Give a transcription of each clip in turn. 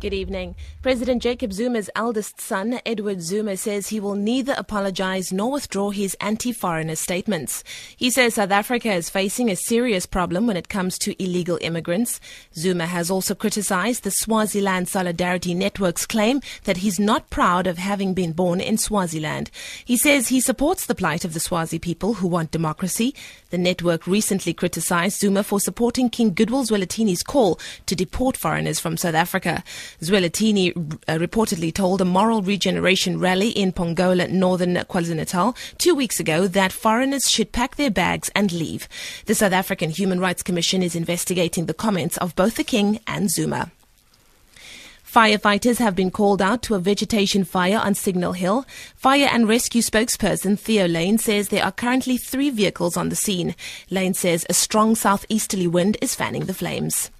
Good evening. President Jacob Zuma's eldest son, Edward Zuma, says he will neither apologize nor withdraw his anti foreigner statements. He says South Africa is facing a serious problem when it comes to illegal immigrants. Zuma has also criticized the Swaziland Solidarity Network's claim that he's not proud of having been born in Swaziland. He says he supports the plight of the Swazi people who want democracy. The network recently criticized Zuma for supporting King Goodwill Zwelithini's call to deport foreigners from South Africa. Zwelithini uh, reportedly told a moral regeneration rally in Pongola, northern KwaZulu-Natal, two weeks ago that foreigners should pack their bags and leave. The South African Human Rights Commission is investigating the comments of both the king and Zuma. Firefighters have been called out to a vegetation fire on Signal Hill. Fire and rescue spokesperson Theo Layne says there are currently three vehicles on the scene. Layne says a strong southeasterly wind is fanning the flames.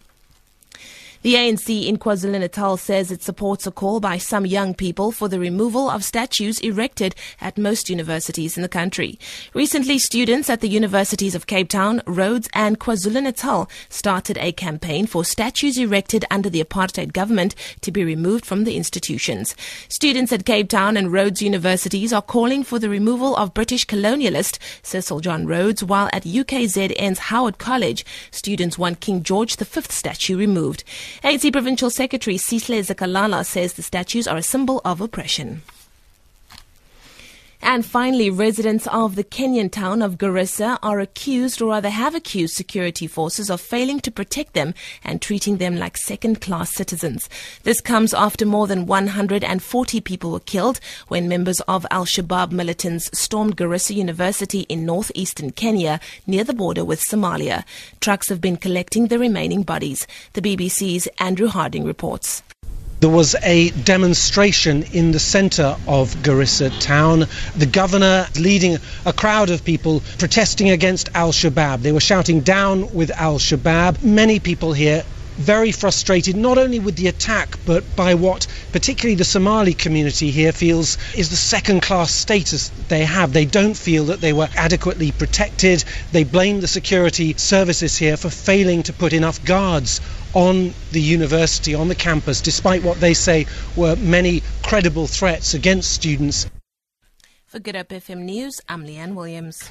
The ANC in KwaZulu-Natal says it supports a call by some young people for the removal of statues erected at most universities in the country. Recently, students at the universities of Cape Town, Rhodes and KwaZulu-Natal started a campaign for statues erected under the apartheid government to be removed from the institutions. Students at Cape Town and Rhodes universities are calling for the removal of British colonialist Cecil John Rhodes, while at UKZN's Howard College, students want King George V statue removed. ANC Provincial Secretary Sihle Zikalala says the statues are a symbol of oppression. And finally, residents of the Kenyan town of Garissa are accused, or rather have accused, security forces of failing to protect them and treating them like second class citizens. This comes after more than 140 people were killed when members of Al Shabaab militants stormed Garissa University in northeastern Kenya near the border with Somalia. Trucks have been collecting the remaining bodies. The BBC's Andrew Harding reports. There was a demonstration in the centre of Garissa town. The governor leading a crowd of people protesting against Al Shabaab. They were shouting down with Al Shabaab. Many people here very frustrated not only with the attack but by what particularly the Somali community here feels is the second class status they have. They don't feel that they were adequately protected. They blame the security services here for failing to put enough guards on the university, on the campus, despite what they say were many credible threats against students. For Good Hope FM News, I'm Leanne Williams.